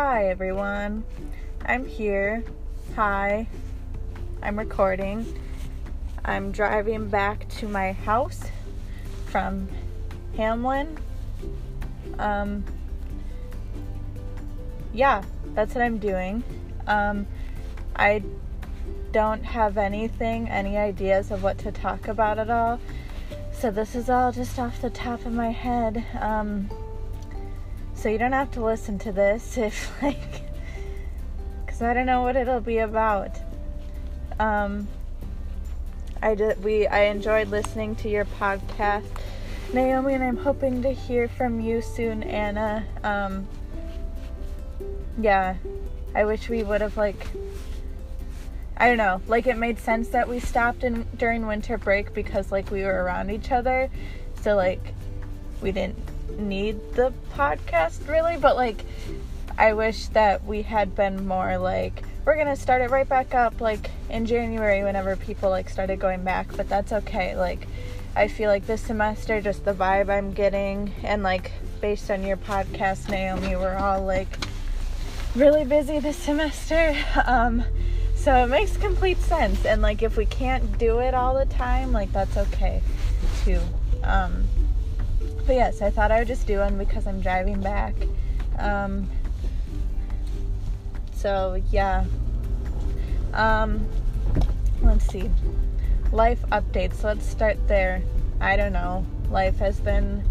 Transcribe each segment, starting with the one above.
Hi everyone. I'm here. Hi. I'm recording. I'm driving back to my house from Hamline. Um yeah, that's what I'm doing. Um I don't have anything, any ideas of what to talk about at all. So this is all just off the top of my head. Um so you don't have to listen to this if like cuz I don't know what it'll be about. Um I did we I enjoyed listening to your podcast Naomi and I'm hoping to hear from you soon Anna. Um yeah. I wish we would have like I don't know, like it made sense that we stopped in during winter break because like we were around each other. So like we didn't need the podcast really, but like I wish that we had been more like we're gonna start it right back up like in January whenever people like started going back, but that's okay. Like I feel like this semester just the vibe I'm getting and like based on your podcast, Naomi, we're all like really busy this semester. Um so it makes complete sense and like if we can't do it all the time, like that's okay too. Um but yes, I thought I would just do one because I'm driving back. Um, so yeah. Um, let's see. Life updates. Let's start there. I don't know. Life has been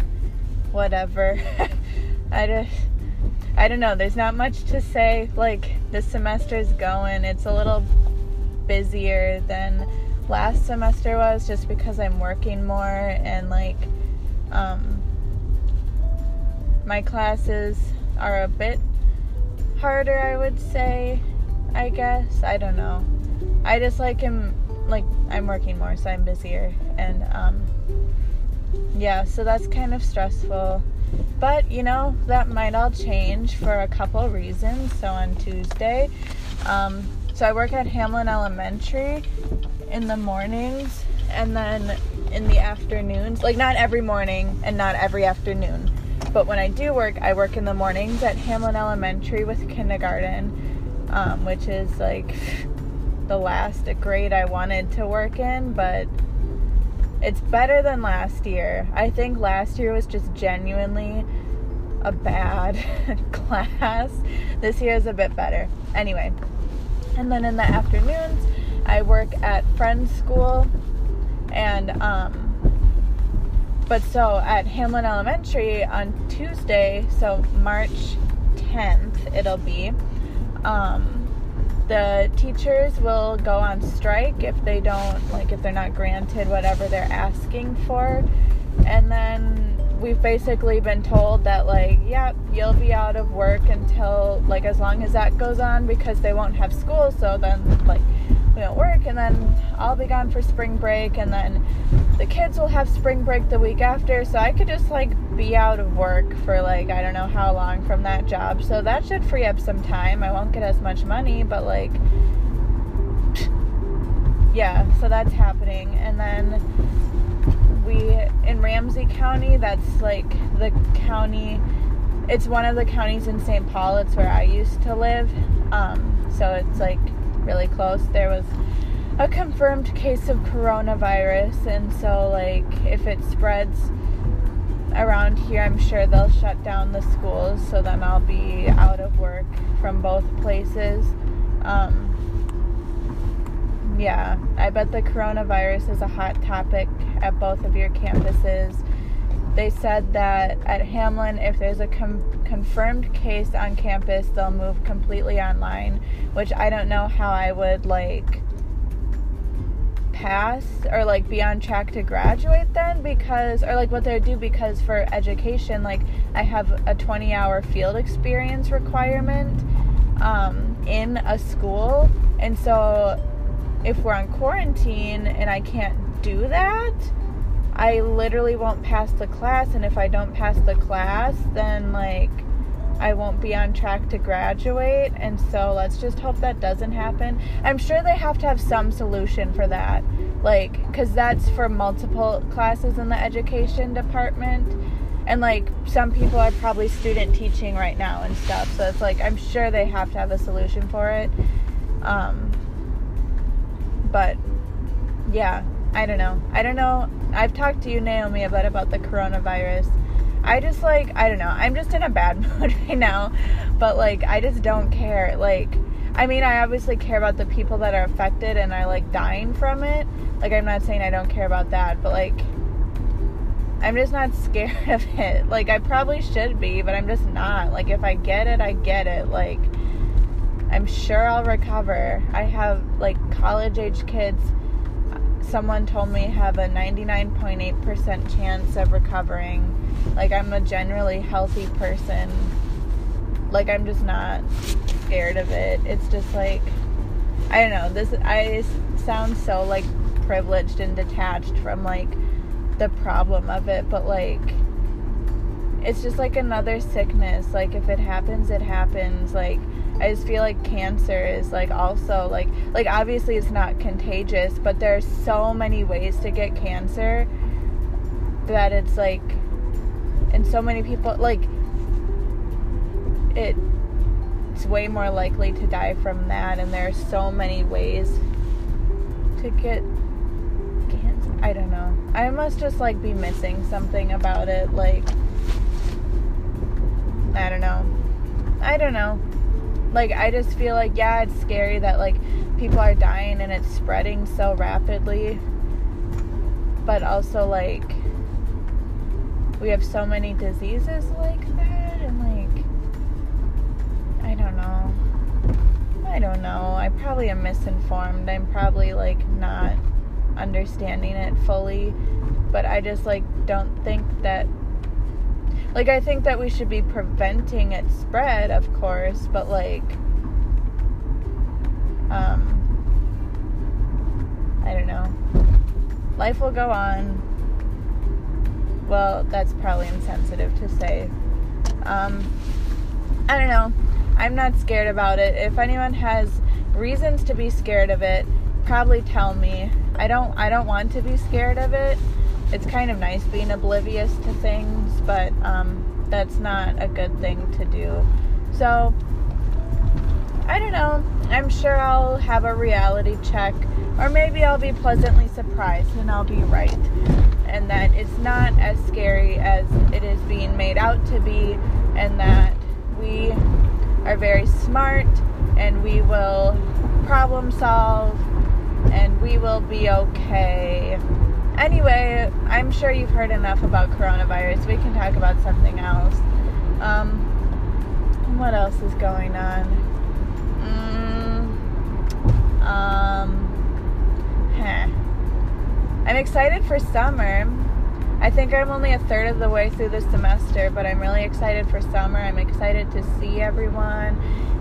whatever. I just I don't know. There's not much to say. Like this semester's going. It's a little busier than last semester was just because I'm working more and like um my classes are a bit harder, I would say. I guess. I don't know. I just like him like I'm working more, so I'm busier and um yeah, so that's kind of stressful. But, you know, that might all change for a couple reasons. So on Tuesday, um so I work at Hamline Elementary in the mornings and then in the afternoons. Like not every morning and not every afternoon but when I do work, I work in the mornings at Hamline Elementary with kindergarten, um, which is like the last grade I wanted to work in, but it's better than last year. I think last year was just genuinely a bad class. This year is a bit better. Anyway, and then in the afternoons, I work at Friends School and um, but so at Hamline Elementary on Tuesday, so March 10th, it'll be, um, the teachers will go on strike if they don't, like, if they're not granted whatever they're asking for. And then we've basically been told that, like, yep, yeah, you'll be out of work until, like, as long as that goes on because they won't have school. So then, like, don't work and then I'll be gone for spring break and then the kids will have spring break the week after so I could just like be out of work for like I don't know how long from that job. So that should free up some time. I won't get as much money, but like yeah, so that's happening. And then we in Ramsey County, that's like the county it's one of the counties in St. Paul. It's where I used to live. Um, so it's like really close, there was a confirmed case of coronavirus. And so, like, if it spreads around here, I'm sure they'll shut down the schools. So then I'll be out of work from both places. Um, yeah, I bet the coronavirus is a hot topic at both of your campuses. They said that at Hamline, if there's a com- confirmed case on campus, they'll move completely online, which I don't know how I would like pass or like be on track to graduate then because or like what they would do because for education like I have a 20 hour field experience requirement um, in a school. And so if we're on quarantine and I can't do that I literally won't pass the class, and if I don't pass the class, then like I won't be on track to graduate. And so let's just hope that doesn't happen. I'm sure they have to have some solution for that, like, because that's for multiple classes in the education department. and like some people are probably student teaching right now and stuff so it's like i'm sure they have to have a solution for it um but yeah i don't know i don't know i've talked to you naomi about about the coronavirus i just like i don't know i'm just in a bad mood right now but like i just don't care like I mean, I obviously care about the people that are affected and are like dying from it. Like, I'm not saying I don't care about that, but like, I'm just not scared of it. Like, I probably should be, but I'm just not. Like, if I get it, I get it. Like, I'm sure I'll recover. I have like college age kids. Someone told me have a 99.8% chance of recovering. Like, I'm a generally healthy person. Like, I'm just not scared of it. It's just like I don't know. This I sound so like privileged and detached from like the problem of it, but like it's just like another sickness. Like if it happens, it happens. Like I just feel like cancer is like also like like obviously it's not contagious, but there's so many ways to get cancer that it's like and so many people like it it's way more likely to die from that and there are so many ways to get cancer i don't know i must just like be missing something about it like i don't know i don't know like i just feel like yeah it's scary that like people are dying and it's spreading so rapidly but also like we have so many diseases like that and like I don't know. I don't know. I probably am misinformed. I'm probably like not understanding it fully. But I just like don't think that like I think that we should be preventing its spread, of course, but like um I don't know. Life will go on. Well, that's probably insensitive to say. Um I don't know. I'm not scared about it. If anyone has reasons to be scared of it, probably tell me. I don't I don't want to be scared of it. It's kind of nice being oblivious to things, but um, that's not a good thing to do. So I don't know. I'm sure I'll have a reality check, or maybe I'll be pleasantly surprised and I'll be right. And that it's not as scary as it is being made out to be, and that we are very smart and we will problem solve and we will be okay. Anyway, I'm sure you've heard enough about coronavirus. We can talk about something else. Um, what else is going on? Mm, um, huh. I'm excited for summer. I think I'm only a third of the way through the semester, but I'm really excited for summer. I'm excited to see everyone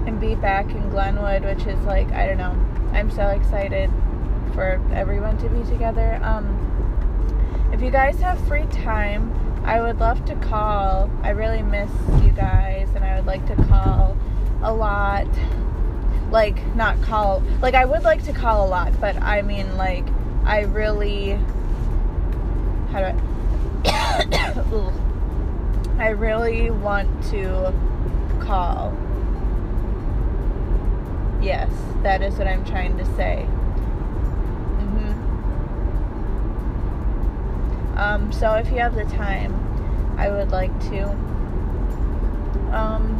and be back in Glenwood, which is like, I don't know. I'm so excited for everyone to be together. Um, if you guys have free time, I would love to call. I really miss you guys, and I would like to call a lot. Like, not call, like, I would like to call a lot, but I mean, like, I really, how do I, I really want to call. Yes, that is what I'm trying to say. Um, so if you have the time, I would like to. Um,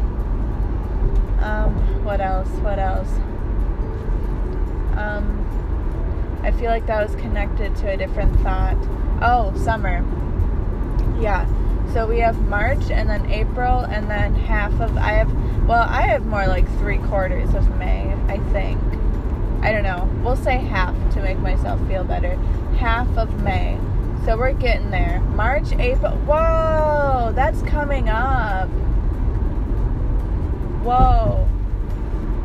um, what else? What else? Um, I feel like that was connected to a different thought. Oh, summer yeah. So we have March and then April and then half of I have well, I have more like three quarters of May, I think. I don't know. We'll say half to make myself feel better. Half of May. So we're getting there. March, April. Whoa, that's coming up. Whoa.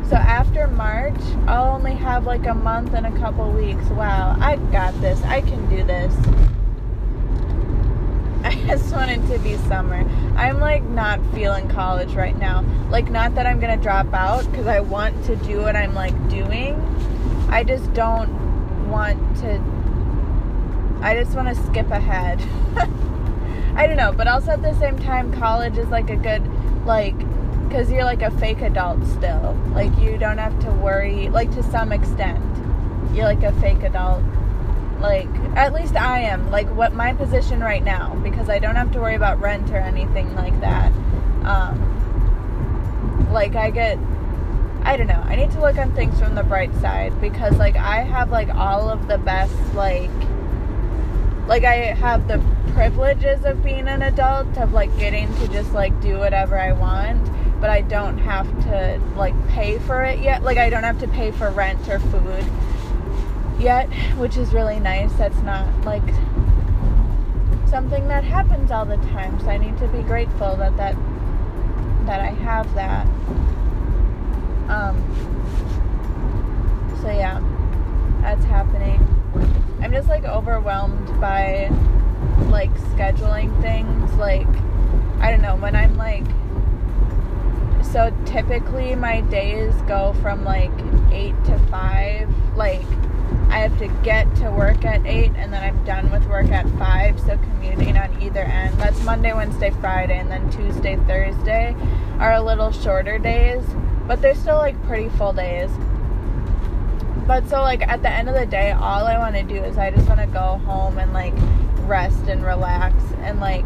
So after March, I'll only have like a month and a couple weeks. Wow, I got this. I can do this. I just want it to be summer. I'm like not feeling college right now. Like, not that I'm gonna drop out because I want to do what I'm like doing. I just don't want to. I just want to skip ahead. I don't know, but also at the same time, college is like a good, like, because you're like a fake adult still. Like, you don't have to worry, like, to some extent, you're like a fake adult. Like, at least I am. Like, what my position right now, because I don't have to worry about rent or anything like that. Um, like, I get I don't know. I need to look on things from the bright side because like I have like all of the best like like I have the privileges of being an adult of like getting to just like do whatever I want, but I don't have to like pay for it yet. Like I don't have to pay for rent or food yet, which is really nice. That's not like something that happens all the time. So I need to be grateful that that that I have that. Um, so yeah, that's happening. I'm just like overwhelmed by like scheduling things. Like, I don't know, when I'm like, so typically my days go from like 8 to 5. Like, I have to get to work at 8 and then I'm done with work at 5. So commuting on either end. That's Monday, Wednesday, Friday, and then Tuesday, Thursday are a little shorter days but they're still like pretty full days. But so like at the end of the day, all I want to do is I just want to go home and like rest and relax and like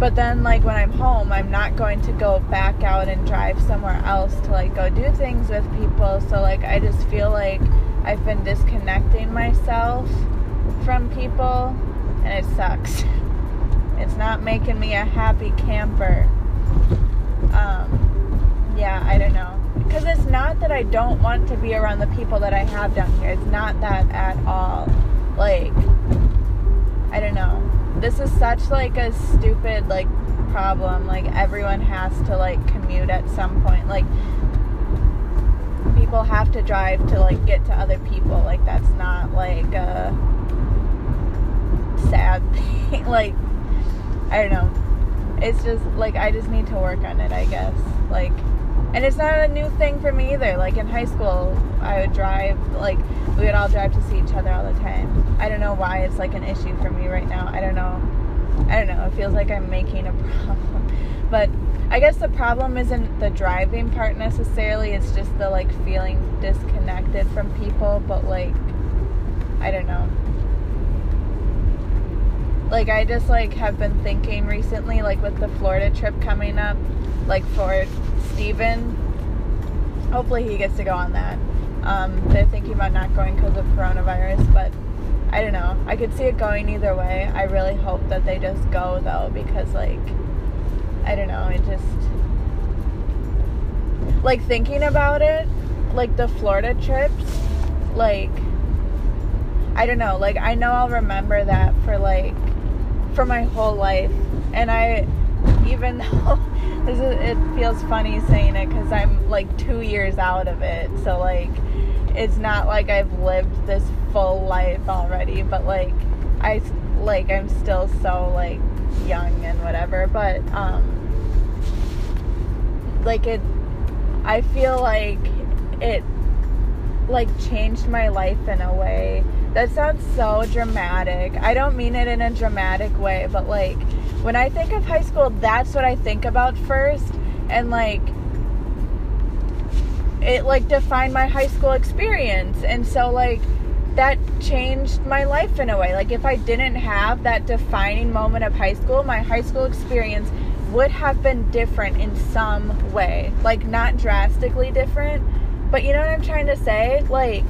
but then like when I'm home, I'm not going to go back out and drive somewhere else to like go do things with people. So like I just feel like I've been disconnecting myself from people and it sucks. It's not making me a happy camper. Um yeah, I don't know. Because it's not that I don't want to be around the people that I have down here. It's not that at all. Like, I don't know. This is such like a stupid like problem. Like everyone has to like commute at some point. Like people have to drive to like get to other people. Like that's not like a sad thing. like I don't know. It's just like I just need to work on it, I guess. Like and it's not a new thing for me either. Like in high school, I would drive, like, we would all drive to see each other all the time. I don't know why it's like an issue for me right now. I don't know. I don't know. It feels like I'm making a problem. But I guess the problem isn't the driving part necessarily. It's just the like feeling disconnected from people. But like, I don't know. Like, I just like have been thinking recently, like with the Florida trip coming up, like for Steven. Hopefully, he gets to go on that. Um, they're thinking about not going because of coronavirus, but I don't know. I could see it going either way. I really hope that they just go though, because like, I don't know. It just like thinking about it, like the Florida trips, like I don't know. Like I know I'll remember that for like for my whole life, and I even though it feels funny saying it because I'm like two years out of it. So like, it's not like I've lived this full life already, but like, I like I'm still so like young and whatever. But um, like it, I feel like it like changed my life in a way. That sounds so dramatic. I don't mean it in a dramatic way, but like when I think of high school, that's what I think about first. And like, it like defined my high school experience. And so, like, that changed my life in a way. Like, if I didn't have that defining moment of high school, my high school experience would have been different in some way. Like, not drastically different, but you know what I'm trying to say? Like,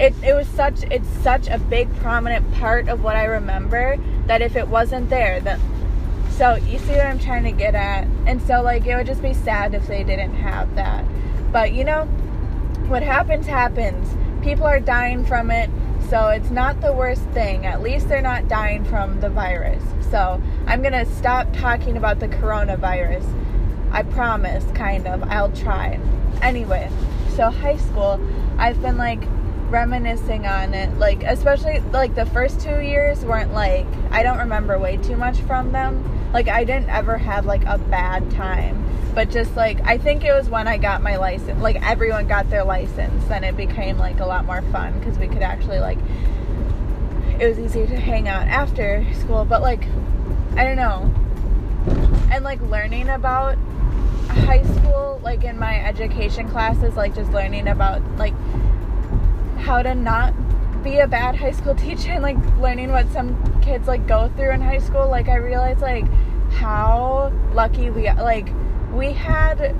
it, it was such it's such a big prominent part of what I remember that if it wasn't there that so you see what I'm trying to get at? And so like it would just be sad if they didn't have that. But you know what happens happens. People are dying from it so it's not the worst thing. At least they're not dying from the virus. So I'm gonna stop talking about the coronavirus. I promise kind of. I'll try. Anyway so high school I've been like reminiscing on it like especially like the first two years weren't like i don't remember way too much from them like i didn't ever have like a bad time but just like i think it was when i got my license like everyone got their license then it became like a lot more fun because we could actually like it was easier to hang out after school. But like, I don't know. And like learning about high school, like in my education classes, like just learning about like how to not be a bad high school teacher and like learning what some kids like go through in high school. Like I realized like how lucky we like we had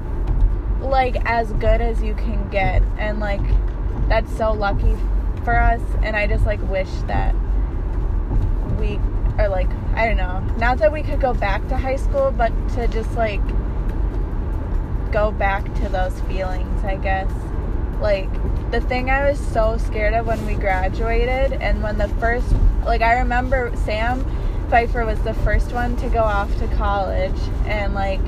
like as good as you can get. And like that's so lucky for us. And I just like wish that we are like I don't know. Not that we could go back to high school but to just like go back to those feelings I guess like the thing I was so scared of when we graduated and when the first like I remember Sam Pfeiffer was the first one to go off to college and like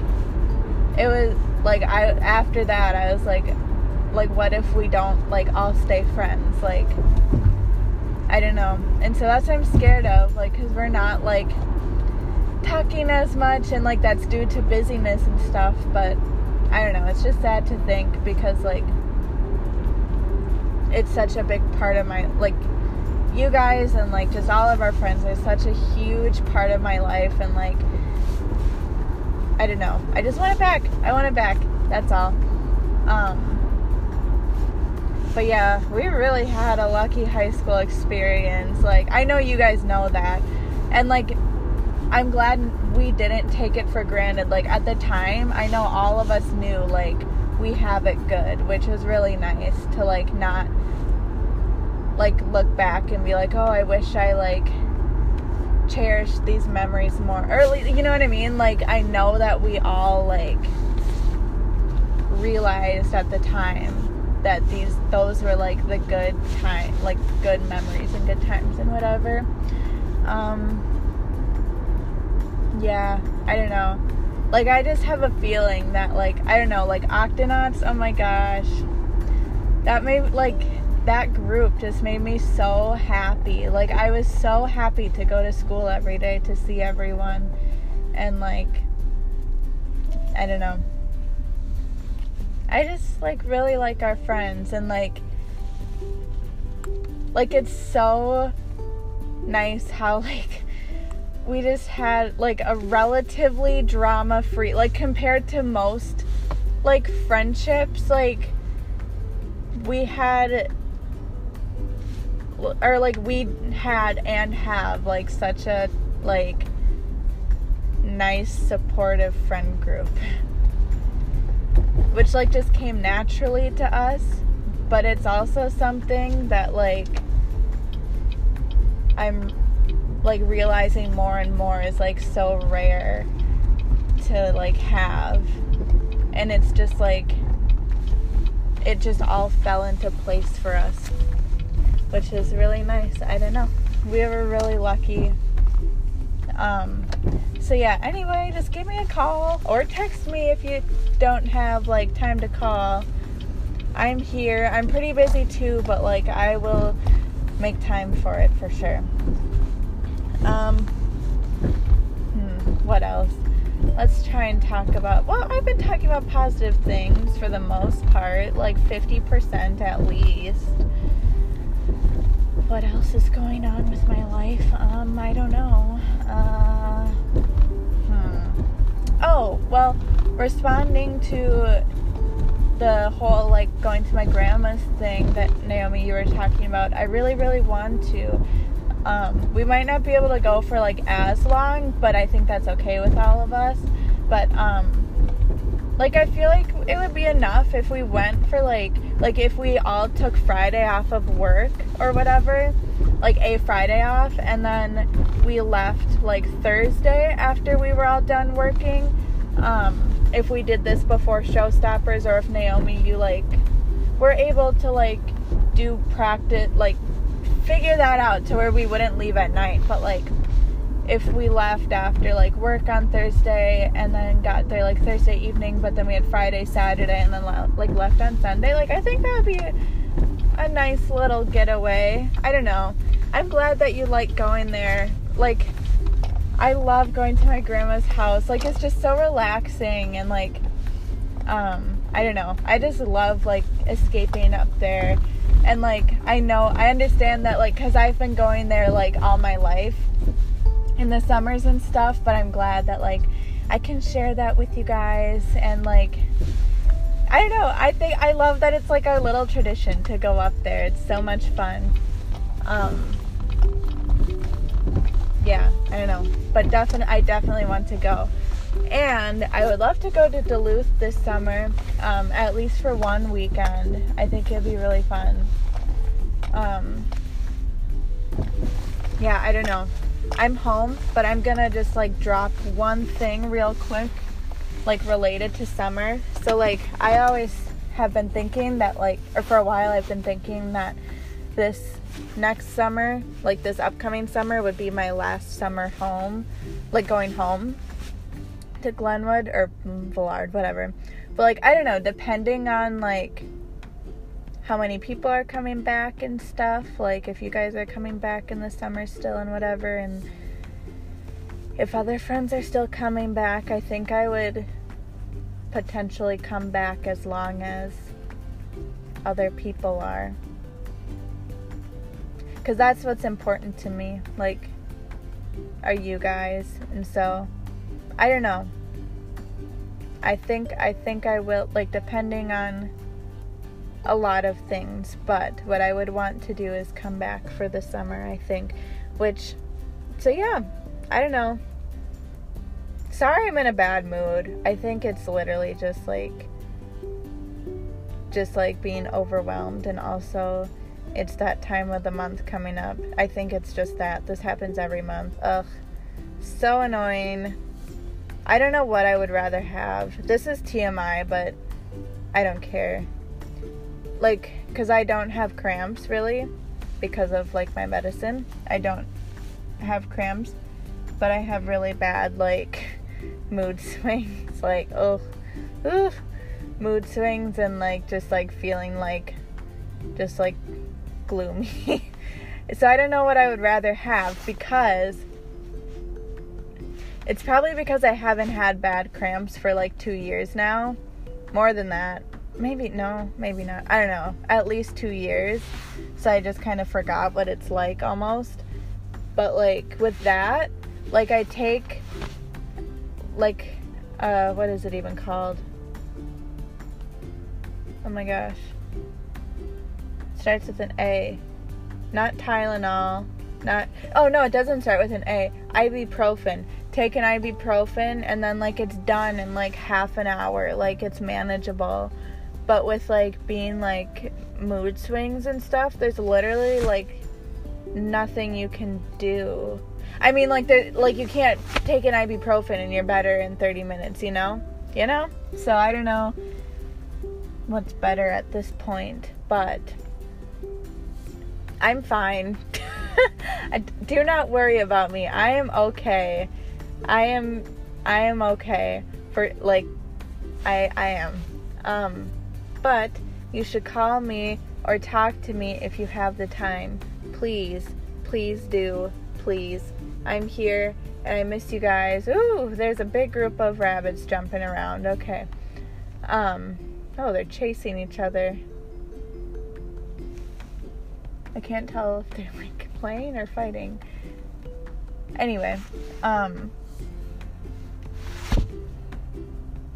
it was like I after that I was like like what if we don't like all stay friends? Like I don't know. And so that's what I'm scared of like cuz we're not like talking as much and like that's due to busyness and stuff but I don't know. It's just sad to think because like it's such a big part of my like you guys and like just all of our friends are such a huge part of my life and like I don't know. I just want it back. I want it back. That's all. Um, but yeah, we really had a lucky high school experience. Like, I know you guys know that. And like, I'm glad we didn't take it for granted. Like, at the time, I know all of us knew, like, we have it good, which was really nice to, like, not, like, look back and be like, oh, I wish I, like, cherished these memories more early you know what i mean? Like i know that we all like realized at the time that these those were like the good time like good memories and good times and whatever. Um yeah i don't know like i just have a feeling that like i don't know like octonauts oh my gosh that made like that group just made me so happy. Like I was so happy to go to school every day to see everyone and like I don't know. I just like really like our friends and like like it's so nice how like we just had like a relatively drama free like compared to most like friendships like we had or like we had and have like such a like nice supportive friend group. Which like just came naturally to us but it's also something that like I'm like realizing more and more is like so rare to like have and it's just like it just all fell into place for us which is really nice. I don't know. We were really lucky. Um, so yeah, anyway, just give me a call or text me if you don't have like time to call. I'm here. I'm pretty busy too, but like I will make time for it for sure. Um, hmm, what else? Let's try and talk about. Well, I've been talking about positive things for the most part, like 50% at least what else is going on with my life? Um, I don't know. Uh, hmm. Oh, well, responding to the whole like going to my grandma's thing that Naomi you were talking about, I really, really want to. Um, we might not be able to go for like as long, but I think that's okay with all of us. But um, like I feel like it would be enough if we went for like like if we all took Friday off of work or whatever, like a Friday off and then we left like Thursday after we were all done working. Um if we did this before showstoppers or if Naomi you like were able to like do practice like figure that out to where we wouldn't leave at night, but like if we left after like work on Thursday and then got there like Thursday evening, but then we had Friday, Saturday, and then like left on Sunday, like I think that would be a nice little getaway. I don't know. I'm glad that you like going there. Like, I love going to my grandma's house. Like, it's just so relaxing and like, um, I don't know. I just love like escaping up there And like I know, I understand that like cuz I've been going there like all my life in the summers and stuff, but I'm glad that like I can share that with you guys and like I don't know. I think I love that it's like our little tradition to go up there. It's so much fun. Um, yeah, I don't know, but definitely, I definitely want to go. And I would love to go to Duluth this summer, um, at least for one weekend. I think it'd be really fun. Um, yeah, I don't know. I'm home, but I'm gonna just like drop one thing real quick like related to summer. So like I always have been thinking that like or for a while I've been thinking that this next summer, like this upcoming summer would be my last summer home, like going home to Glenwood or Villard, whatever. But like I don't know, depending on like how many people are coming back and stuff, like if you guys are coming back in the summer still and whatever and if other friends are still coming back, I think I would potentially come back as long as other people are. Because that's what's important to me. Like, are you guys? And so, I don't know. I think I think I will like depending on a lot of things, but what I would want to do is come back for the summer, I think. Which so yeah, I don't know. Sorry I'm in a bad mood. I think it's literally just like just like being overwhelmed and also it's that time of the month coming up. I think it's just that. This happens every month. Ugh. So annoying. I don't know what I would rather have. This is TMI, but I don't care. Like, because I don't have cramps really because of like my medicine. I don't have cramps but I have really bad like mood swings, like oh, oof, mood swings and like just like feeling like just like gloomy. so I don't know what I would rather have because it's probably because I haven't had bad cramps for like 2 years now. More than that. Maybe no, maybe not. I don't know. At least 2 years. So I just kind of forgot what it's like almost. But like with that, like I take like uh what is it even called? Oh my gosh. starts with an A. Not Tylenol. Not Oh no, it doesn't start with an A. Ibuprofen. Take an ibuprofen and then like it's done in like half an hour. Like it's manageable. But with like being like mood swings and stuff, there's literally like nothing you can do I mean, like the like you can't take an ibuprofen and you're better in 30 minutes, you know? You know? So I don't know what's better at this point, but I'm fine. do not worry about me. I am okay. I am I am okay for like I I am. Um but you should call me or talk to me if you have the time. Please, please do. Please. I'm here and I miss you guys. Ooh, there's a big group of rabbits jumping around. Okay. Um, oh, they're chasing each other. I can't tell if they're like playing or fighting. Anyway, um,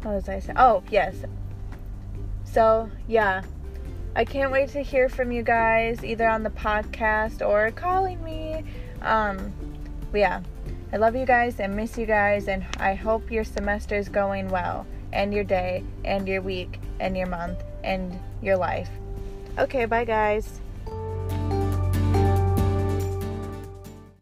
what was I saying? Oh, yes. So, yeah. I can't wait to hear from you guys either on the podcast or calling me. Um, yeah, I love you guys and miss you guys, and I hope your semester is going well, and your day, and your week, and your month, and your life. Okay, bye, guys.